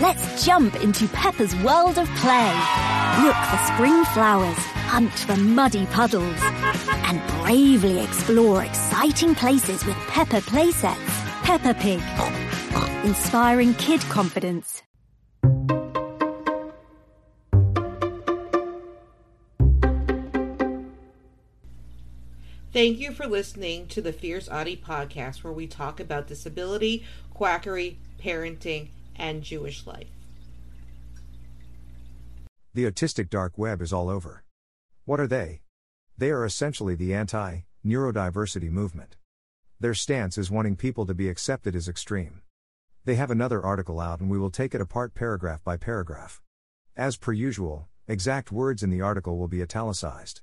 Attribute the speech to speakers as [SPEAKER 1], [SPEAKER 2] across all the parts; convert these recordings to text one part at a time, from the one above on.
[SPEAKER 1] Let's jump into Peppa's world of play. Look for spring flowers, hunt for muddy puddles, and bravely explore exciting places with Peppa playsets. Peppa Pig. Inspiring kid confidence.
[SPEAKER 2] Thank you for listening to the Fierce Autie podcast, where we talk about disability, quackery, parenting, and Jewish life.
[SPEAKER 3] The autistic dark web is all over. What are they? They are essentially the anti neurodiversity movement. Their stance is wanting people to be accepted as extreme. They have another article out and we will take it apart paragraph by paragraph. As per usual, exact words in the article will be italicized.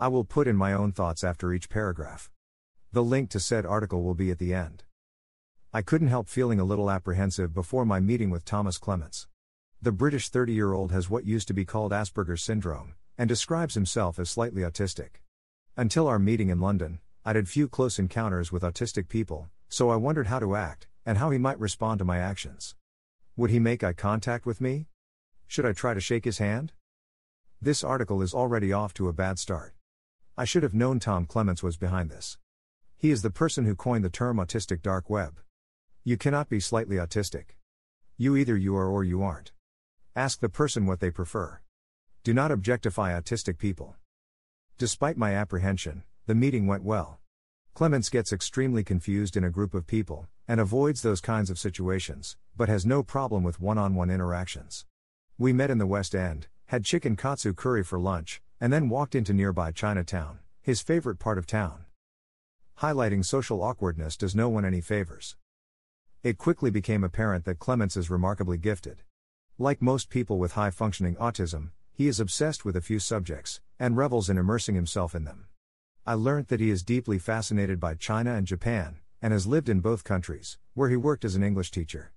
[SPEAKER 3] I will put in my own thoughts after each paragraph. The link to said article will be at the end. I couldn't help feeling a little apprehensive before my meeting with Thomas Clements. The British 30 year old has what used to be called Asperger's syndrome, and describes himself as slightly autistic. Until our meeting in London, I'd had few close encounters with autistic people, so I wondered how to act, and how he might respond to my actions. Would he make eye contact with me? Should I try to shake his hand? This article is already off to a bad start. I should have known Tom Clements was behind this. He is the person who coined the term autistic dark web. You cannot be slightly autistic. You either you are or you aren't. Ask the person what they prefer. Do not objectify autistic people. Despite my apprehension, the meeting went well. Clements gets extremely confused in a group of people, and avoids those kinds of situations, but has no problem with one on one interactions. We met in the West End, had chicken katsu curry for lunch, and then walked into nearby Chinatown, his favorite part of town. Highlighting social awkwardness does no one any favors. It quickly became apparent that Clements is remarkably gifted. Like most people with high functioning autism, he is obsessed with a few subjects, and revels in immersing himself in them. I learnt that he is deeply fascinated by China and Japan, and has lived in both countries, where he worked as an English teacher.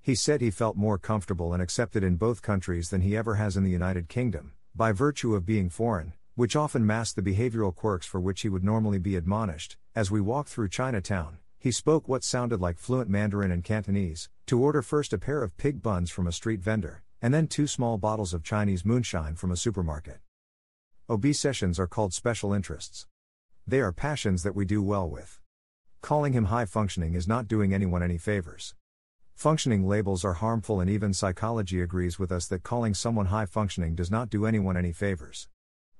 [SPEAKER 3] He said he felt more comfortable and accepted in both countries than he ever has in the United Kingdom, by virtue of being foreign, which often masked the behavioral quirks for which he would normally be admonished. As we walked through Chinatown, he spoke what sounded like fluent Mandarin and Cantonese, to order first a pair of pig buns from a street vendor, and then two small bottles of Chinese moonshine from a supermarket. Obsessions are called special interests. They are passions that we do well with. Calling him high functioning is not doing anyone any favors. Functioning labels are harmful, and even psychology agrees with us that calling someone high functioning does not do anyone any favors.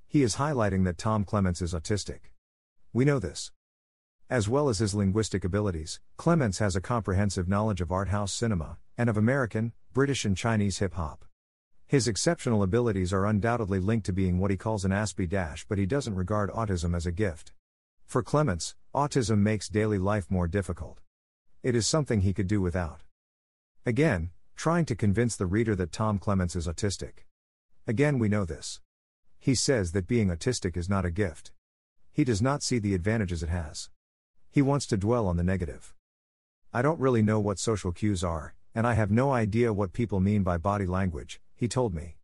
[SPEAKER 3] He is highlighting that Tom Clements is autistic. We know this. As well as his linguistic abilities, Clements has a comprehensive knowledge of art house cinema, and of American, British, and Chinese hip hop. His exceptional abilities are undoubtedly linked to being what he calls an Aspie dash, but he doesn't regard autism as a gift. For Clements, autism makes daily life more difficult. It is something he could do without. Again, trying to convince the reader that Tom Clements is autistic. Again, we know this. He says that being autistic is not a gift. He does not see the advantages it has. He wants to dwell on the negative. I don't really know what social cues are, and I have no idea what people mean by body language, he told me.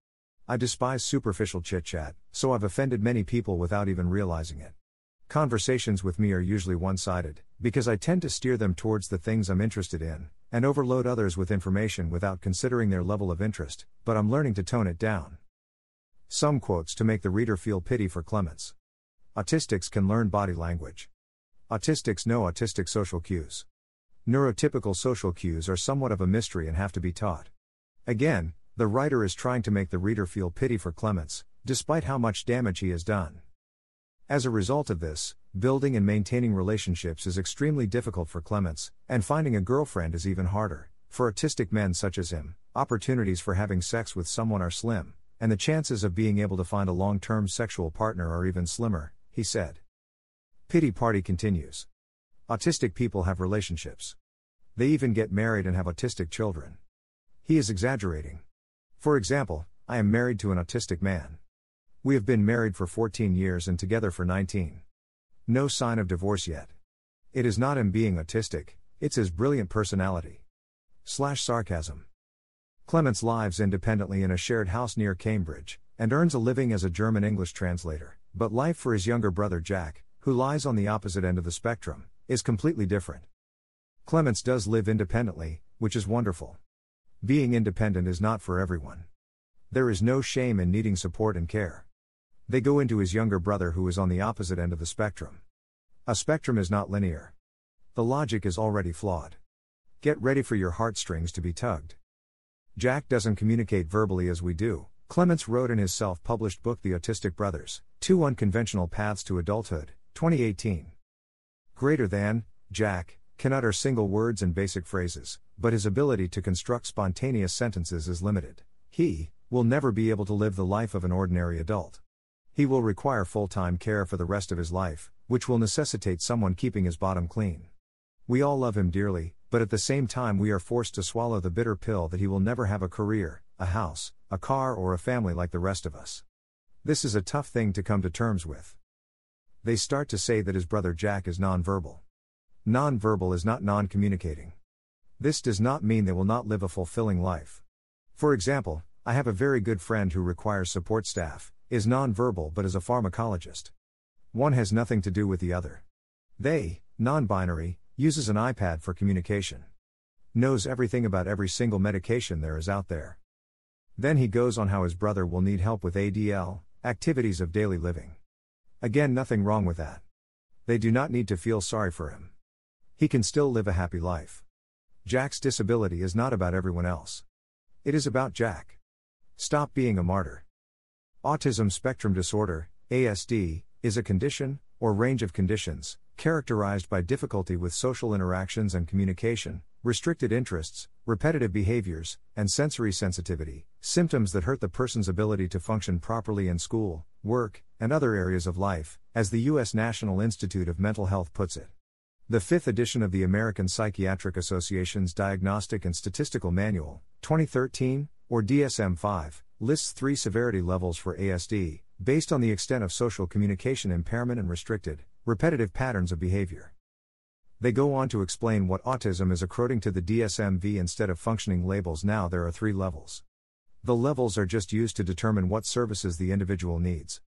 [SPEAKER 3] I despise superficial chit chat, so I've offended many people without even realizing it. Conversations with me are usually one sided, because I tend to steer them towards the things I'm interested in, and overload others with information without considering their level of interest, but I'm learning to tone it down. Some quotes to make the reader feel pity for Clements. Autistics can learn body language. Autistics know autistic social cues. Neurotypical social cues are somewhat of a mystery and have to be taught. Again, the writer is trying to make the reader feel pity for Clements, despite how much damage he has done. As a result of this, building and maintaining relationships is extremely difficult for Clements, and finding a girlfriend is even harder. For autistic men such as him, opportunities for having sex with someone are slim, and the chances of being able to find a long term sexual partner are even slimmer, he said. Pity Party continues. Autistic people have relationships. They even get married and have autistic children. He is exaggerating. For example, I am married to an autistic man. We have been married for 14 years and together for 19. No sign of divorce yet. It is not him being autistic, it's his brilliant personality. Slash sarcasm. Clements lives independently in a shared house near Cambridge, and earns a living as a German English translator, but life for his younger brother Jack, who lies on the opposite end of the spectrum, is completely different. Clements does live independently, which is wonderful. Being independent is not for everyone. There is no shame in needing support and care. They go into his younger brother who is on the opposite end of the spectrum. A spectrum is not linear. The logic is already flawed. Get ready for your heartstrings to be tugged. Jack doesn't communicate verbally as we do, Clements wrote in his self published book The Autistic Brothers Two Unconventional Paths to Adulthood, 2018. Greater than, Jack, can utter single words and basic phrases, but his ability to construct spontaneous sentences is limited. He will never be able to live the life of an ordinary adult. He will require full time care for the rest of his life, which will necessitate someone keeping his bottom clean. We all love him dearly, but at the same time, we are forced to swallow the bitter pill that he will never have a career, a house, a car, or a family like the rest of us. This is a tough thing to come to terms with. They start to say that his brother Jack is nonverbal. Nonverbal is not non communicating. This does not mean they will not live a fulfilling life. For example, I have a very good friend who requires support staff, is nonverbal but is a pharmacologist. One has nothing to do with the other. They, non binary, uses an iPad for communication. Knows everything about every single medication there is out there. Then he goes on how his brother will need help with ADL, activities of daily living. Again, nothing wrong with that. They do not need to feel sorry for him. He can still live a happy life. Jack's disability is not about everyone else. It is about Jack. Stop being a martyr. Autism spectrum disorder, ASD, is a condition, or range of conditions, characterized by difficulty with social interactions and communication, restricted interests, repetitive behaviors, and sensory sensitivity, symptoms that hurt the person's ability to function properly in school, work, and other areas of life, as the U.S. National Institute of Mental Health puts it. The fifth edition of the American Psychiatric Association's Diagnostic and Statistical Manual, 2013, or DSM 5, lists three severity levels for ASD, based on the extent of social communication impairment and restricted, repetitive patterns of behavior. They go on to explain what autism is according to the DSM V instead of functioning labels. Now there are three levels. The levels are just used to determine what services the individual needs.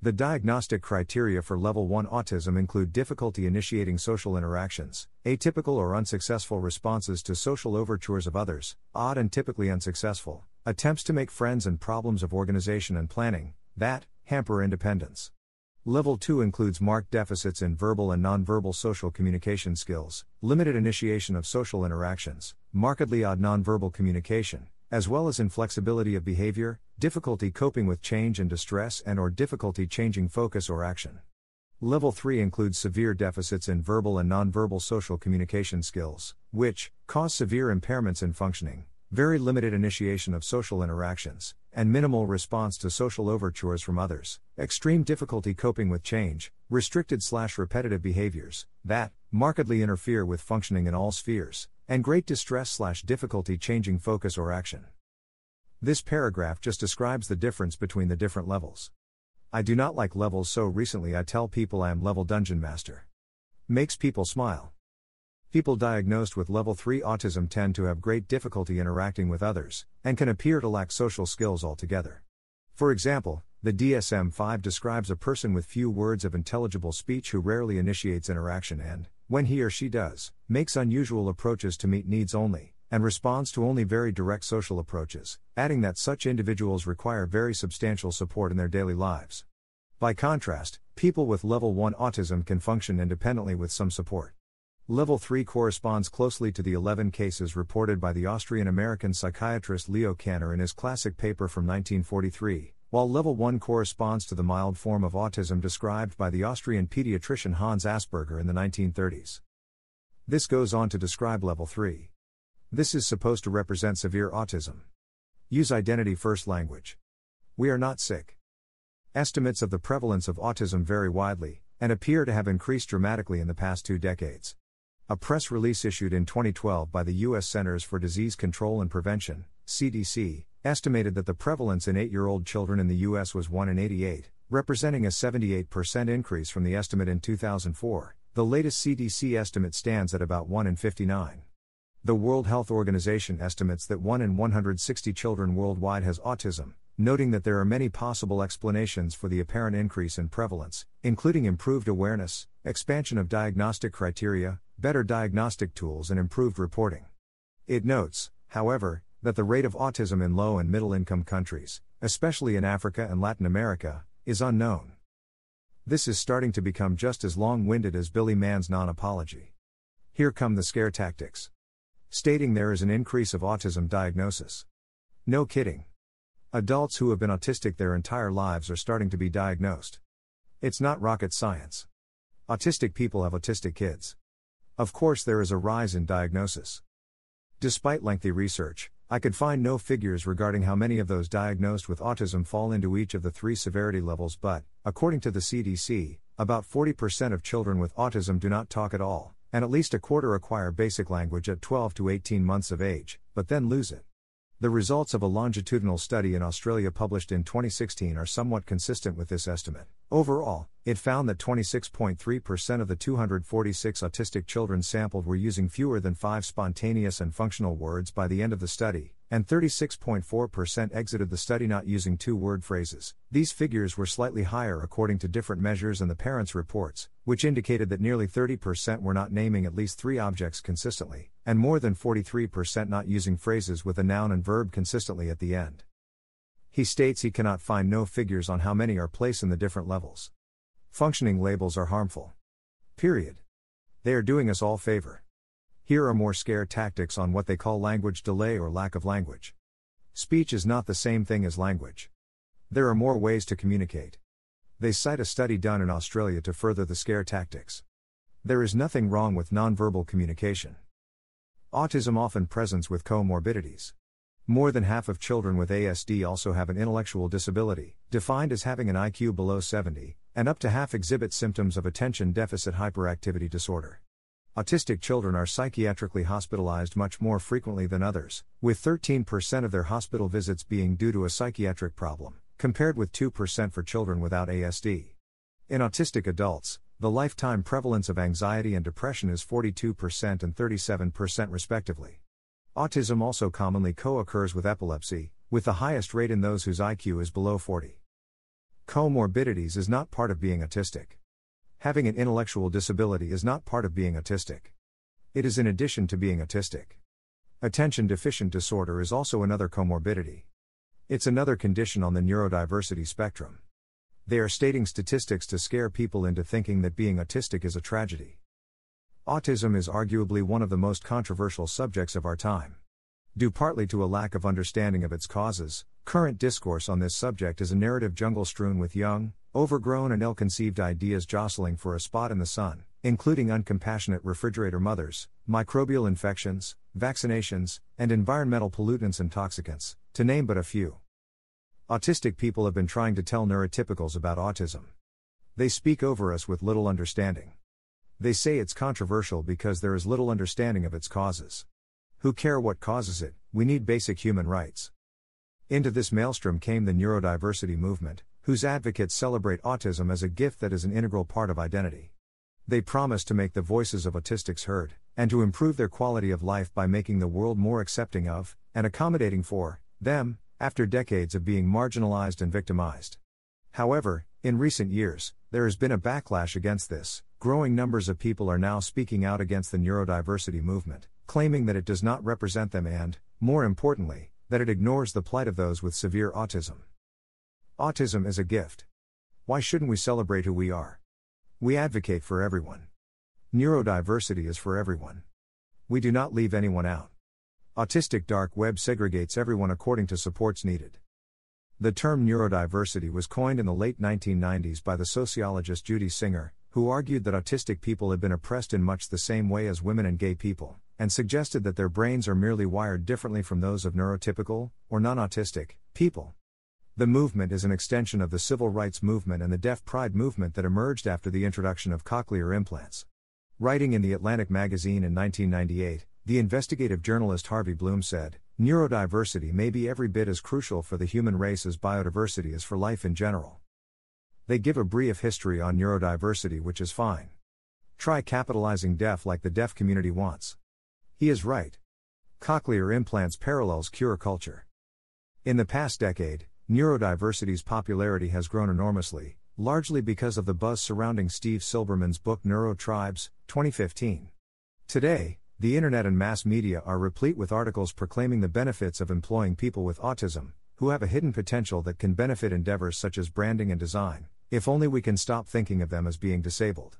[SPEAKER 3] The diagnostic criteria for level 1 autism include difficulty initiating social interactions, atypical or unsuccessful responses to social overtures of others, odd and typically unsuccessful, attempts to make friends and problems of organization and planning, that hamper independence. Level 2 includes marked deficits in verbal and nonverbal social communication skills, limited initiation of social interactions, markedly odd nonverbal communication, as well as inflexibility of behavior, difficulty coping with change and distress and or difficulty changing focus or action. Level 3 includes severe deficits in verbal and nonverbal social communication skills, which cause severe impairments in functioning, very limited initiation of social interactions, and minimal response to social overtures from others, extreme difficulty coping with change, restricted slash repetitive behaviors, that markedly interfere with functioning in all spheres, and great distress slash difficulty changing focus or action. This paragraph just describes the difference between the different levels. I do not like levels, so recently I tell people I am level dungeon master. Makes people smile. People diagnosed with level 3 autism tend to have great difficulty interacting with others, and can appear to lack social skills altogether. For example, the DSM 5 describes a person with few words of intelligible speech who rarely initiates interaction and, when he or she does, makes unusual approaches to meet needs only, and responds to only very direct social approaches, adding that such individuals require very substantial support in their daily lives. By contrast, people with level 1 autism can function independently with some support. Level 3 corresponds closely to the 11 cases reported by the Austrian American psychiatrist Leo Kanner in his classic paper from 1943, while Level 1 corresponds to the mild form of autism described by the Austrian pediatrician Hans Asperger in the 1930s. This goes on to describe Level 3. This is supposed to represent severe autism. Use identity first language. We are not sick. Estimates of the prevalence of autism vary widely, and appear to have increased dramatically in the past two decades. A press release issued in 2012 by the U.S. Centers for Disease Control and Prevention, CDC, estimated that the prevalence in 8 year old children in the U.S. was 1 in 88, representing a 78% increase from the estimate in 2004. The latest CDC estimate stands at about 1 in 59. The World Health Organization estimates that 1 in 160 children worldwide has autism, noting that there are many possible explanations for the apparent increase in prevalence, including improved awareness, expansion of diagnostic criteria, better diagnostic tools, and improved reporting. It notes, however, that the rate of autism in low and middle income countries, especially in Africa and Latin America, is unknown. This is starting to become just as long winded as Billy Mann's non apology. Here come the scare tactics. Stating there is an increase of autism diagnosis. No kidding. Adults who have been autistic their entire lives are starting to be diagnosed. It's not rocket science. Autistic people have autistic kids. Of course, there is a rise in diagnosis. Despite lengthy research, I could find no figures regarding how many of those diagnosed with autism fall into each of the three severity levels, but, according to the CDC, about 40% of children with autism do not talk at all, and at least a quarter acquire basic language at 12 to 18 months of age, but then lose it. The results of a longitudinal study in Australia published in 2016 are somewhat consistent with this estimate. Overall, it found that 26.3% of the 246 autistic children sampled were using fewer than five spontaneous and functional words by the end of the study, and 36.4% exited the study not using two word phrases. These figures were slightly higher according to different measures and the parents' reports, which indicated that nearly 30% were not naming at least three objects consistently, and more than 43% not using phrases with a noun and verb consistently at the end. He states he cannot find no figures on how many are placed in the different levels. Functioning labels are harmful. Period. They are doing us all favor. Here are more scare tactics on what they call language delay or lack of language. Speech is not the same thing as language. There are more ways to communicate. They cite a study done in Australia to further the scare tactics. There is nothing wrong with nonverbal communication. Autism often presents with comorbidities. More than half of children with ASD also have an intellectual disability, defined as having an IQ below 70, and up to half exhibit symptoms of attention deficit hyperactivity disorder. Autistic children are psychiatrically hospitalized much more frequently than others, with 13% of their hospital visits being due to a psychiatric problem, compared with 2% for children without ASD. In autistic adults, the lifetime prevalence of anxiety and depression is 42% and 37% respectively. Autism also commonly co occurs with epilepsy, with the highest rate in those whose IQ is below 40. Comorbidities is not part of being autistic. Having an intellectual disability is not part of being autistic. It is in addition to being autistic. Attention deficient disorder is also another comorbidity. It's another condition on the neurodiversity spectrum. They are stating statistics to scare people into thinking that being autistic is a tragedy. Autism is arguably one of the most controversial subjects of our time. Due partly to a lack of understanding of its causes, current discourse on this subject is a narrative jungle strewn with young, overgrown and ill conceived ideas jostling for a spot in the sun, including uncompassionate refrigerator mothers, microbial infections, vaccinations, and environmental pollutants and toxicants, to name but a few. Autistic people have been trying to tell neurotypicals about autism. They speak over us with little understanding. They say it's controversial because there is little understanding of its causes. Who care what causes it, we need basic human rights. Into this maelstrom came the neurodiversity movement, whose advocates celebrate autism as a gift that is an integral part of identity. They promise to make the voices of autistics heard, and to improve their quality of life by making the world more accepting of, and accommodating for, them, after decades of being marginalized and victimized. However, in recent years, there has been a backlash against this. Growing numbers of people are now speaking out against the neurodiversity movement, claiming that it does not represent them and, more importantly, that it ignores the plight of those with severe autism. Autism is a gift. Why shouldn't we celebrate who we are? We advocate for everyone. Neurodiversity is for everyone. We do not leave anyone out. Autistic dark web segregates everyone according to supports needed. The term neurodiversity was coined in the late 1990s by the sociologist Judy Singer, who argued that autistic people had been oppressed in much the same way as women and gay people, and suggested that their brains are merely wired differently from those of neurotypical, or non autistic, people. The movement is an extension of the civil rights movement and the deaf pride movement that emerged after the introduction of cochlear implants. Writing in the Atlantic magazine in 1998, the investigative journalist Harvey Blume said, Neurodiversity may be every bit as crucial for the human race as biodiversity is for life in general. They give a brief history on neurodiversity, which is fine. Try capitalizing deaf like the deaf community wants. He is right. Cochlear implants parallels cure culture. In the past decade, Neurodiversity's popularity has grown enormously, largely because of the buzz surrounding Steve Silberman's book Neurotribes, 2015. Today, The internet and mass media are replete with articles proclaiming the benefits of employing people with autism, who have a hidden potential that can benefit endeavors such as branding and design, if only we can stop thinking of them as being disabled.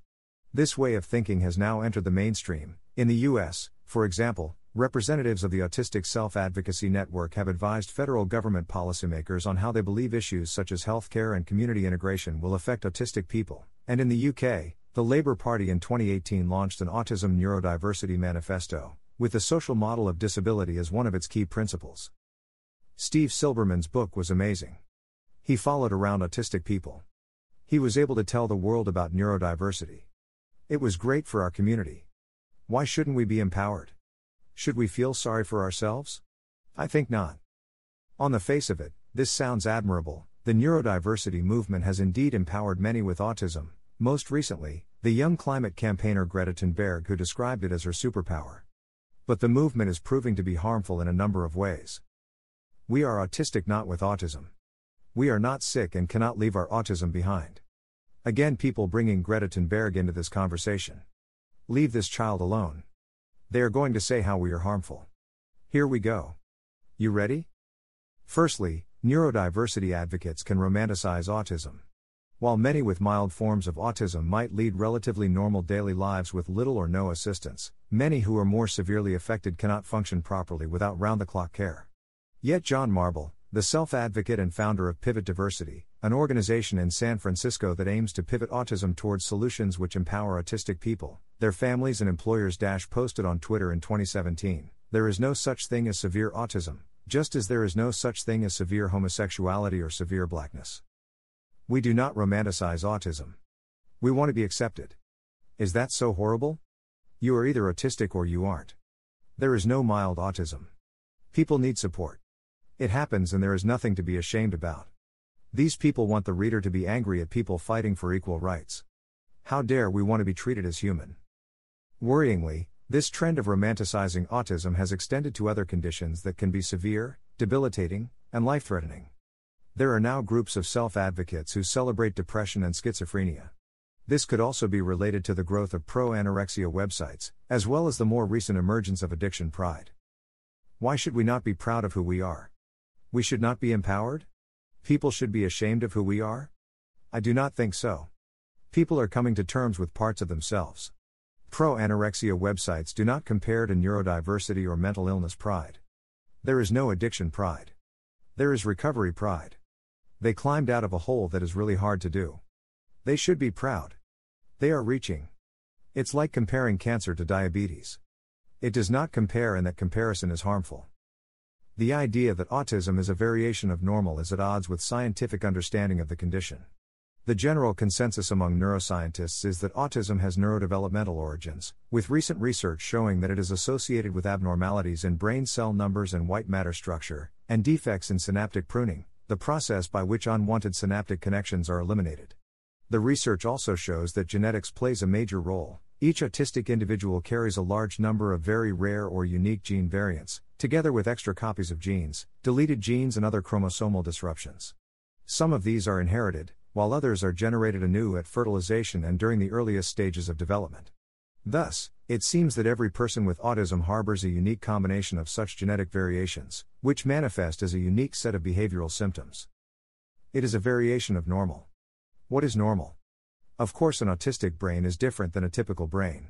[SPEAKER 3] This way of thinking has now entered the mainstream. In the US, for example, representatives of the Autistic Self Advocacy Network have advised federal government policymakers on how they believe issues such as healthcare and community integration will affect autistic people. And in the UK, the Labour Party in 2018 launched an Autism Neurodiversity Manifesto, with the social model of disability as one of its key principles. Steve Silberman's book was amazing. He followed around autistic people. He was able to tell the world about neurodiversity. It was great for our community. Why shouldn't we be empowered? Should we feel sorry for ourselves? I think not. On the face of it, this sounds admirable. The neurodiversity movement has indeed empowered many with autism, most recently, the young climate campaigner Greta Thunberg, who described it as her superpower. But the movement is proving to be harmful in a number of ways. We are autistic not with autism. We are not sick and cannot leave our autism behind. Again, people bringing Greta Thunberg into this conversation. Leave this child alone. They are going to say how we are harmful. Here we go. You ready? Firstly, neurodiversity advocates can romanticize autism. While many with mild forms of autism might lead relatively normal daily lives with little or no assistance, many who are more severely affected cannot function properly without round the clock care. Yet, John Marble, the self advocate and founder of Pivot Diversity, an organization in San Francisco that aims to pivot autism towards solutions which empower autistic people, their families, and employers, Dash posted on Twitter in 2017 There is no such thing as severe autism, just as there is no such thing as severe homosexuality or severe blackness. We do not romanticize autism. We want to be accepted. Is that so horrible? You are either autistic or you aren't. There is no mild autism. People need support. It happens and there is nothing to be ashamed about. These people want the reader to be angry at people fighting for equal rights. How dare we want to be treated as human? Worryingly, this trend of romanticizing autism has extended to other conditions that can be severe, debilitating, and life threatening. There are now groups of self advocates who celebrate depression and schizophrenia. This could also be related to the growth of pro anorexia websites, as well as the more recent emergence of addiction pride. Why should we not be proud of who we are? We should not be empowered? People should be ashamed of who we are? I do not think so. People are coming to terms with parts of themselves. Pro anorexia websites do not compare to neurodiversity or mental illness pride. There is no addiction pride. There is recovery pride. They climbed out of a hole that is really hard to do. They should be proud. They are reaching. It's like comparing cancer to diabetes. It does not compare, and that comparison is harmful. The idea that autism is a variation of normal is at odds with scientific understanding of the condition. The general consensus among neuroscientists is that autism has neurodevelopmental origins, with recent research showing that it is associated with abnormalities in brain cell numbers and white matter structure, and defects in synaptic pruning, the process by which unwanted synaptic connections are eliminated. The research also shows that genetics plays a major role. Each autistic individual carries a large number of very rare or unique gene variants, together with extra copies of genes, deleted genes, and other chromosomal disruptions. Some of these are inherited, while others are generated anew at fertilization and during the earliest stages of development. Thus, it seems that every person with autism harbors a unique combination of such genetic variations, which manifest as a unique set of behavioral symptoms. It is a variation of normal. What is normal? Of course, an autistic brain is different than a typical brain.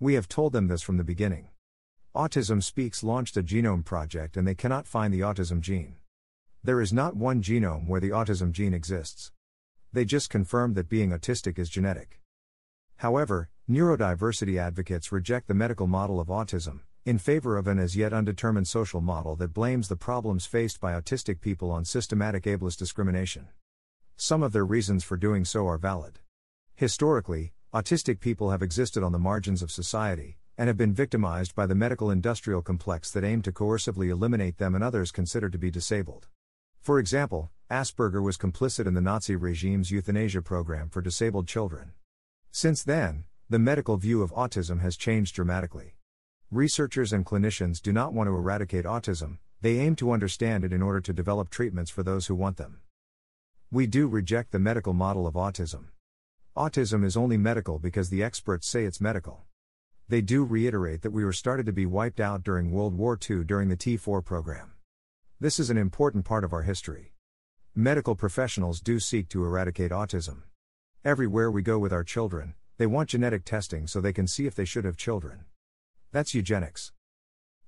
[SPEAKER 3] We have told them this from the beginning. Autism Speaks launched a genome project and they cannot find the autism gene. There is not one genome where the autism gene exists. They just confirmed that being autistic is genetic. However, neurodiversity advocates reject the medical model of autism, in favor of an as yet undetermined social model that blames the problems faced by autistic people on systematic ableist discrimination. Some of their reasons for doing so are valid. Historically, autistic people have existed on the margins of society, and have been victimized by the medical industrial complex that aimed to coercively eliminate them and others considered to be disabled. For example, Asperger was complicit in the Nazi regime's euthanasia program for disabled children. Since then, the medical view of autism has changed dramatically. Researchers and clinicians do not want to eradicate autism, they aim to understand it in order to develop treatments for those who want them. We do reject the medical model of autism. Autism is only medical because the experts say it's medical. They do reiterate that we were started to be wiped out during World War II during the T4 program. This is an important part of our history. Medical professionals do seek to eradicate autism. Everywhere we go with our children, they want genetic testing so they can see if they should have children. That's eugenics.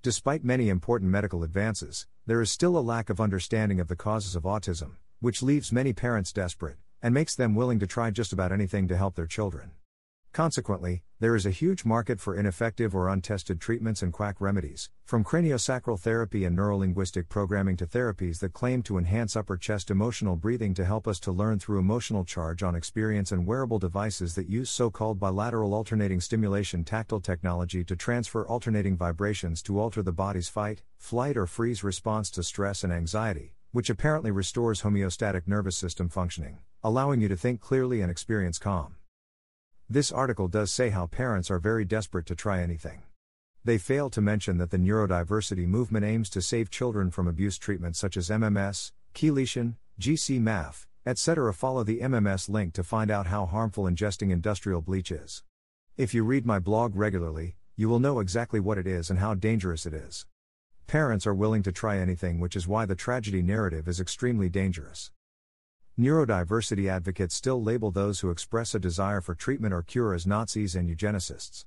[SPEAKER 3] Despite many important medical advances, there is still a lack of understanding of the causes of autism, which leaves many parents desperate, and makes them willing to try just about anything to help their children. Consequently, there is a huge market for ineffective or untested treatments and quack remedies, from craniosacral therapy and neurolinguistic programming to therapies that claim to enhance upper chest emotional breathing to help us to learn through emotional charge on experience and wearable devices that use so called bilateral alternating stimulation tactile technology to transfer alternating vibrations to alter the body's fight, flight, or freeze response to stress and anxiety, which apparently restores homeostatic nervous system functioning, allowing you to think clearly and experience calm. This article does say how parents are very desperate to try anything. They fail to mention that the neurodiversity movement aims to save children from abuse treatments such as MMS, chelation, GC-MAF, etc. Follow the MMS link to find out how harmful ingesting industrial bleach is. If you read my blog regularly, you will know exactly what it is and how dangerous it is. Parents are willing to try anything, which is why the tragedy narrative is extremely dangerous. Neurodiversity advocates still label those who express a desire for treatment or cure as Nazis and eugenicists.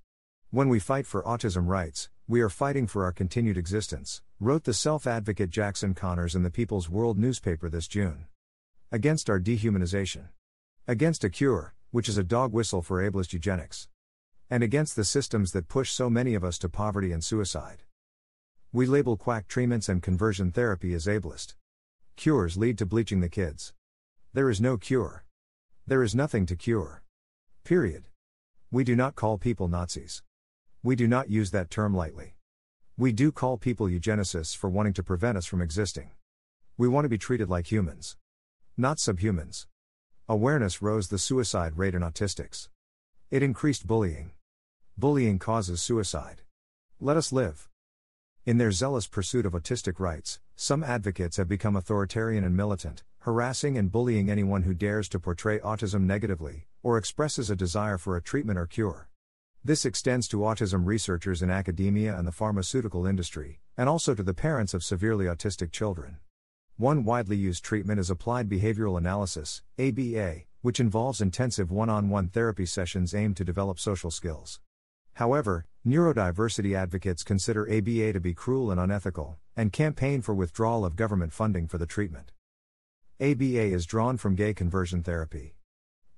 [SPEAKER 3] When we fight for autism rights, we are fighting for our continued existence, wrote the self advocate Jackson Connors in the People's World newspaper this June. Against our dehumanization. Against a cure, which is a dog whistle for ableist eugenics. And against the systems that push so many of us to poverty and suicide. We label quack treatments and conversion therapy as ableist. Cures lead to bleaching the kids. There is no cure. There is nothing to cure. Period. We do not call people Nazis. We do not use that term lightly. We do call people eugenicists for wanting to prevent us from existing. We want to be treated like humans. Not subhumans. Awareness rose the suicide rate in autistics. It increased bullying. Bullying causes suicide. Let us live. In their zealous pursuit of autistic rights, some advocates have become authoritarian and militant, harassing and bullying anyone who dares to portray autism negatively, or expresses a desire for a treatment or cure. This extends to autism researchers in academia and the pharmaceutical industry, and also to the parents of severely autistic children. One widely used treatment is applied behavioral analysis, ABA, which involves intensive one on one therapy sessions aimed to develop social skills. However, neurodiversity advocates consider ABA to be cruel and unethical, and campaign for withdrawal of government funding for the treatment. ABA is drawn from gay conversion therapy.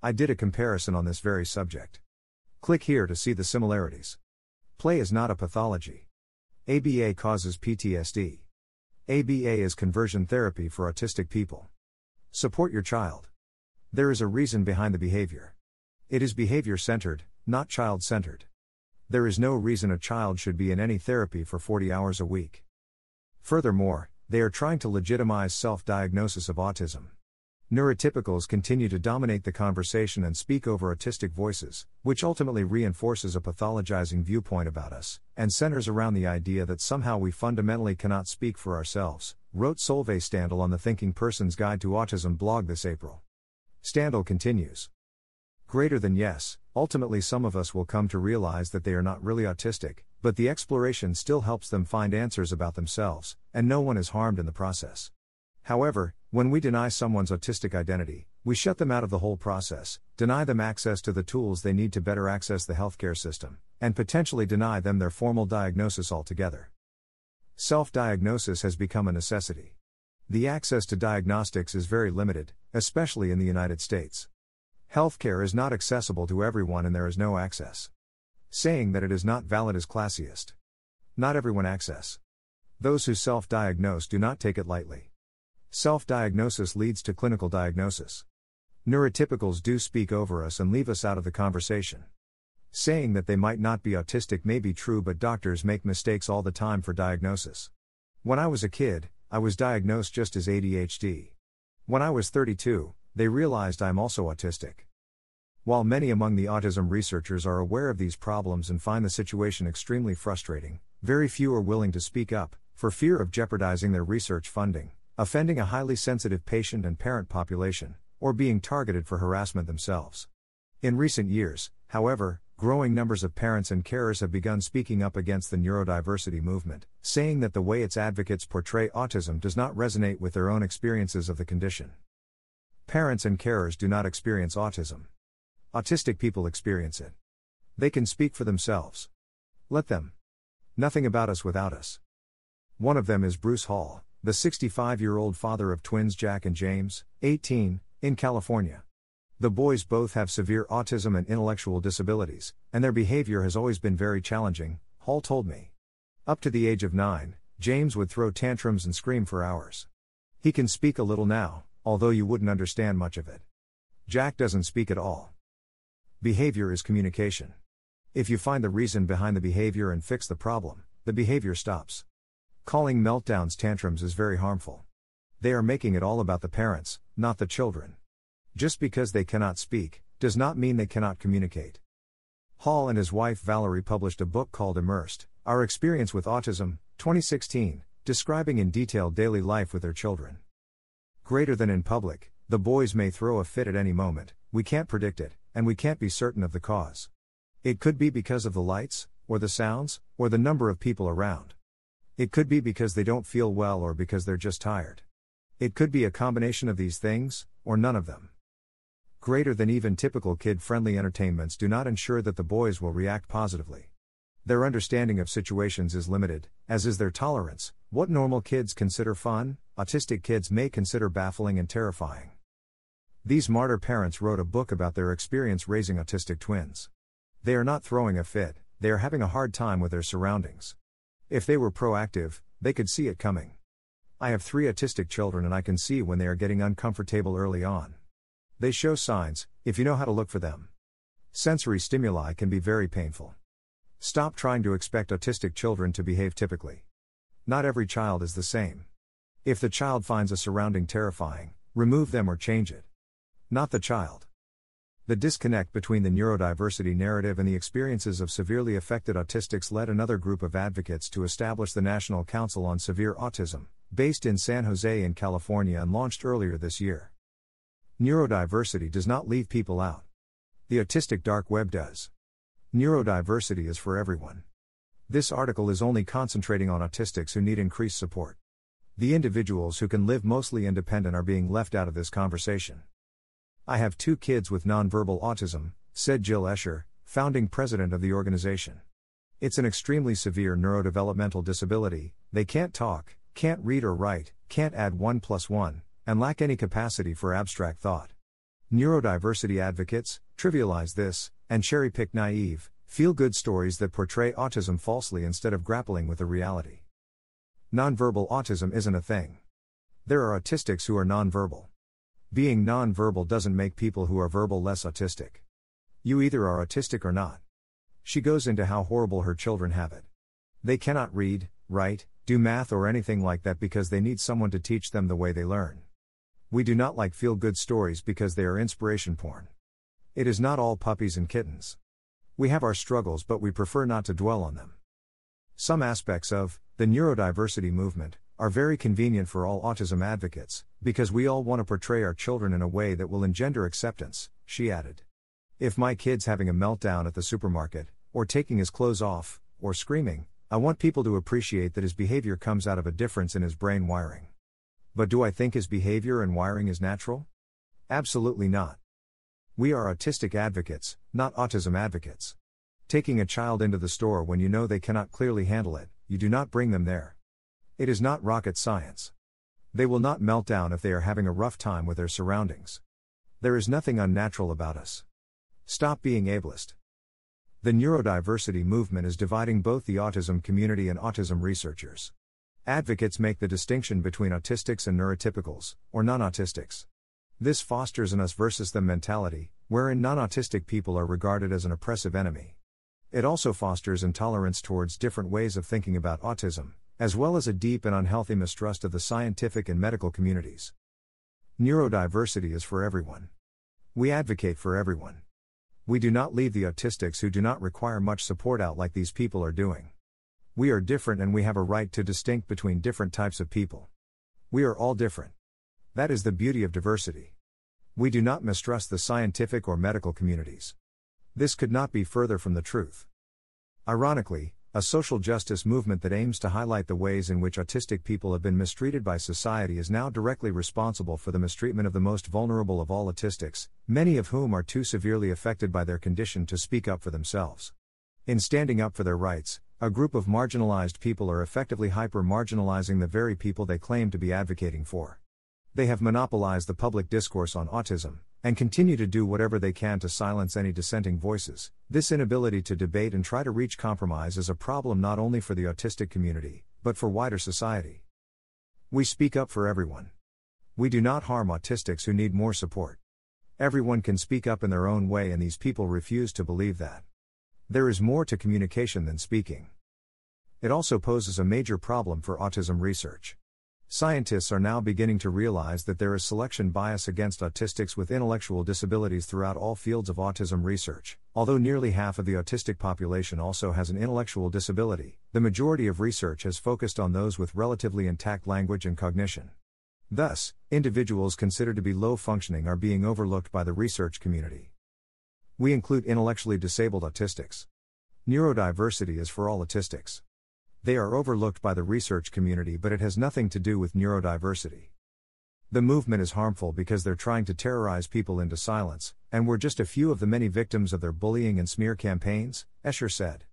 [SPEAKER 3] I did a comparison on this very subject. Click here to see the similarities. Play is not a pathology. ABA causes PTSD. ABA is conversion therapy for autistic people. Support your child. There is a reason behind the behavior. It is behavior centered, not child centered. There is no reason a child should be in any therapy for 40 hours a week. Furthermore, they are trying to legitimize self diagnosis of autism. Neurotypicals continue to dominate the conversation and speak over autistic voices, which ultimately reinforces a pathologizing viewpoint about us, and centers around the idea that somehow we fundamentally cannot speak for ourselves, wrote Solveig Standel on the Thinking Person's Guide to Autism blog this April. Standel continues Greater than yes, ultimately some of us will come to realize that they are not really autistic, but the exploration still helps them find answers about themselves, and no one is harmed in the process. However, when we deny someone's autistic identity, we shut them out of the whole process, deny them access to the tools they need to better access the healthcare system, and potentially deny them their formal diagnosis altogether. Self diagnosis has become a necessity. The access to diagnostics is very limited, especially in the United States. Healthcare is not accessible to everyone and there is no access. Saying that it is not valid is classiest. Not everyone access. Those who self diagnose do not take it lightly. Self diagnosis leads to clinical diagnosis. Neurotypicals do speak over us and leave us out of the conversation. Saying that they might not be autistic may be true, but doctors make mistakes all the time for diagnosis. When I was a kid, I was diagnosed just as ADHD. When I was 32, they realized I'm also autistic. While many among the autism researchers are aware of these problems and find the situation extremely frustrating, very few are willing to speak up, for fear of jeopardizing their research funding, offending a highly sensitive patient and parent population, or being targeted for harassment themselves. In recent years, however, growing numbers of parents and carers have begun speaking up against the neurodiversity movement, saying that the way its advocates portray autism does not resonate with their own experiences of the condition. Parents and carers do not experience autism. Autistic people experience it. They can speak for themselves. Let them. Nothing about us without us. One of them is Bruce Hall, the 65 year old father of twins Jack and James, 18, in California. The boys both have severe autism and intellectual disabilities, and their behavior has always been very challenging, Hall told me. Up to the age of 9, James would throw tantrums and scream for hours. He can speak a little now, although you wouldn't understand much of it. Jack doesn't speak at all. Behavior is communication. If you find the reason behind the behavior and fix the problem, the behavior stops. Calling meltdowns tantrums is very harmful. They are making it all about the parents, not the children. Just because they cannot speak, does not mean they cannot communicate. Hall and his wife Valerie published a book called Immersed Our Experience with Autism, 2016, describing in detail daily life with their children. Greater than in public, the boys may throw a fit at any moment, we can't predict it, and we can't be certain of the cause. It could be because of the lights, or the sounds, or the number of people around. It could be because they don't feel well or because they're just tired. It could be a combination of these things, or none of them greater than even typical kid friendly entertainments do not ensure that the boys will react positively. Their understanding of situations is limited, as is their tolerance. What normal kids consider fun, autistic kids may consider baffling and terrifying. These martyr parents wrote a book about their experience raising autistic twins. They are not throwing a fit, they are having a hard time with their surroundings. If they were proactive, they could see it coming. I have three autistic children and I can see when they are getting uncomfortable early on. They show signs, if you know how to look for them. Sensory stimuli can be very painful. Stop trying to expect autistic children to behave typically. Not every child is the same. If the child finds a surrounding terrifying, remove them or change it. Not the child. The disconnect between the neurodiversity narrative and the experiences of severely affected autistics led another group of advocates to establish the National Council on Severe Autism, based in San Jose in California and launched earlier this year. Neurodiversity does not leave people out. The autistic dark web does. Neurodiversity is for everyone. This article is only concentrating on autistics who need increased support. The individuals who can live mostly independent are being left out of this conversation. I have two kids with nonverbal autism, said Jill Escher, founding president of the organization. It's an extremely severe neurodevelopmental disability, they can't talk, can't read or write, can't add 1 plus 1, and lack any capacity for abstract thought. Neurodiversity advocates trivialize this and cherry pick naive, feel good stories that portray autism falsely instead of grappling with the reality. Nonverbal autism isn't a thing. There are autistics who are nonverbal. Being nonverbal doesn't make people who are verbal less autistic. You either are autistic or not. She goes into how horrible her children have it. They cannot read, write, do math, or anything like that because they need someone to teach them the way they learn. We do not like feel good stories because they are inspiration porn. It is not all puppies and kittens. We have our struggles, but we prefer not to dwell on them. Some aspects of the neurodiversity movement are very convenient for all autism advocates, because we all want to portray our children in a way that will engender acceptance, she added. If my kid's having a meltdown at the supermarket, or taking his clothes off, or screaming, I want people to appreciate that his behavior comes out of a difference in his brain wiring. But do I think his behavior and wiring is natural? Absolutely not. We are autistic advocates, not autism advocates. Taking a child into the store when you know they cannot clearly handle it, you do not bring them there. It is not rocket science. They will not melt down if they are having a rough time with their surroundings. There is nothing unnatural about us. Stop being ableist. The neurodiversity movement is dividing both the autism community and autism researchers. Advocates make the distinction between autistics and neurotypicals, or non autistics. This fosters an us versus them mentality, wherein non autistic people are regarded as an oppressive enemy. It also fosters intolerance towards different ways of thinking about autism, as well as a deep and unhealthy mistrust of the scientific and medical communities. Neurodiversity is for everyone. We advocate for everyone. We do not leave the autistics who do not require much support out like these people are doing. We are different and we have a right to distinct between different types of people. We are all different. That is the beauty of diversity. We do not mistrust the scientific or medical communities. This could not be further from the truth. Ironically, a social justice movement that aims to highlight the ways in which autistic people have been mistreated by society is now directly responsible for the mistreatment of the most vulnerable of all autistics, many of whom are too severely affected by their condition to speak up for themselves. In standing up for their rights, a group of marginalized people are effectively hyper marginalizing the very people they claim to be advocating for. They have monopolized the public discourse on autism, and continue to do whatever they can to silence any dissenting voices. This inability to debate and try to reach compromise is a problem not only for the autistic community, but for wider society. We speak up for everyone. We do not harm autistics who need more support. Everyone can speak up in their own way, and these people refuse to believe that. There is more to communication than speaking. It also poses a major problem for autism research. Scientists are now beginning to realize that there is selection bias against autistics with intellectual disabilities throughout all fields of autism research. Although nearly half of the autistic population also has an intellectual disability, the majority of research has focused on those with relatively intact language and cognition. Thus, individuals considered to be low functioning are being overlooked by the research community. We include intellectually disabled autistics. Neurodiversity is for all autistics. They are overlooked by the research community, but it has nothing to do with neurodiversity. The movement is harmful because they're trying to terrorize people into silence, and we're just a few of the many victims of their bullying and smear campaigns, Escher said.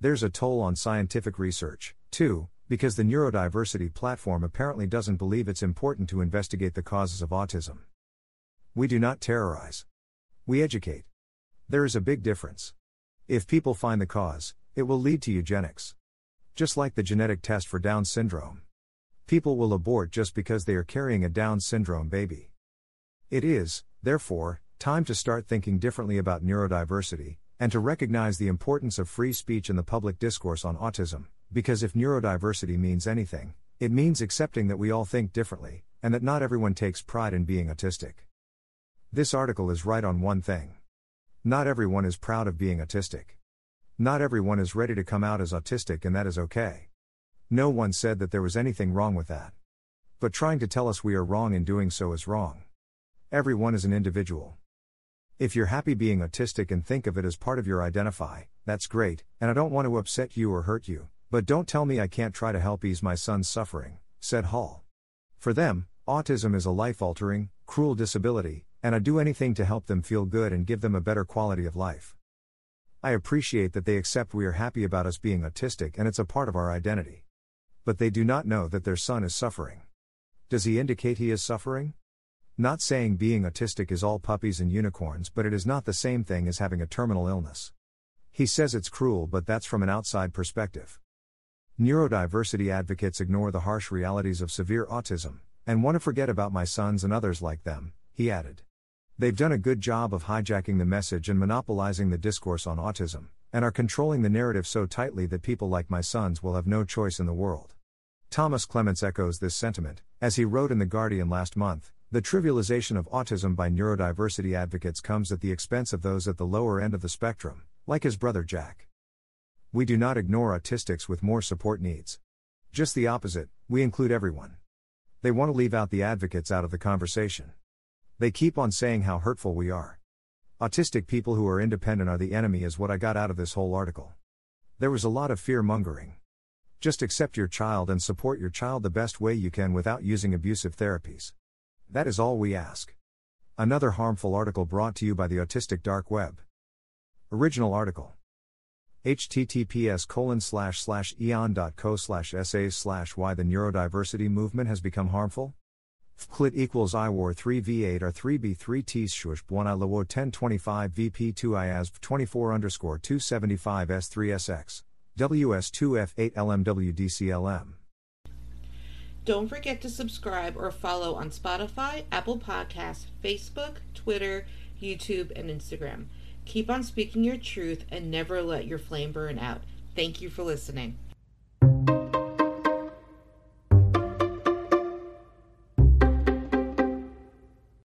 [SPEAKER 3] There's a toll on scientific research, too, because the neurodiversity platform apparently doesn't believe it's important to investigate the causes of autism. We do not terrorize. We educate. There is a big difference. If people find the cause, it will lead to eugenics just like the genetic test for Down syndrome. People will abort just because they are carrying a Down syndrome baby. It is, therefore, time to start thinking differently about neurodiversity, and to recognize the importance of free speech in the public discourse on autism, because if neurodiversity means anything, it means accepting that we all think differently, and that not everyone takes pride in being autistic. This article is right on one thing. Not everyone is proud of being autistic. Not everyone is ready to come out as autistic, and that is okay. No one said that there was anything wrong with that. But trying to tell us we are wrong in doing so is wrong. Everyone is an individual. If you're happy being autistic and think of it as part of your identify, that's great, and I don't want to upset you or hurt you, but don't tell me I can't try to help ease my son's suffering, said Hall. For them, autism is a life altering, cruel disability, and I do anything to help them feel good and give them a better quality of life. I appreciate that they accept we are happy about us being autistic and it's a part of our identity. But they do not know that their son is suffering. Does he indicate he is suffering? Not saying being autistic is all puppies and unicorns, but it is not the same thing as having a terminal illness. He says it's cruel, but that's from an outside perspective. Neurodiversity advocates ignore the harsh realities of severe autism, and want to forget about my sons and others like them, he added. They've done a good job of hijacking the message and monopolizing the discourse on autism, and are controlling the narrative so tightly that people like my sons will have no choice in the world. Thomas Clements echoes this sentiment, as he wrote in The Guardian last month The trivialization of autism by neurodiversity advocates comes at the expense of those at the lower end of the spectrum, like his brother Jack. We do not ignore autistics with more support needs. Just the opposite, we include everyone. They want to leave out the advocates out of the conversation. They keep on saying how hurtful we are. Autistic people who are independent are the enemy, is what I got out of this whole article. There was a lot of fear mongering. Just accept your child and support your child the best way you can without using abusive therapies. That is all we ask. Another harmful article brought to you by the Autistic Dark Web. Original article https colon slash slash eon.co slash essays slash why the neurodiversity movement has become harmful Fclit equals IWAR 3v8 or 3b3 t shush 1 I lawo 1025 vp2 iasv 24 underscore 275 s3sx ws2f8 lmwdclm.
[SPEAKER 2] Don't forget to subscribe or follow on Spotify, Apple Podcasts, Facebook, Twitter, YouTube, and Instagram. Keep on speaking your truth and never let your flame burn out. Thank you for listening.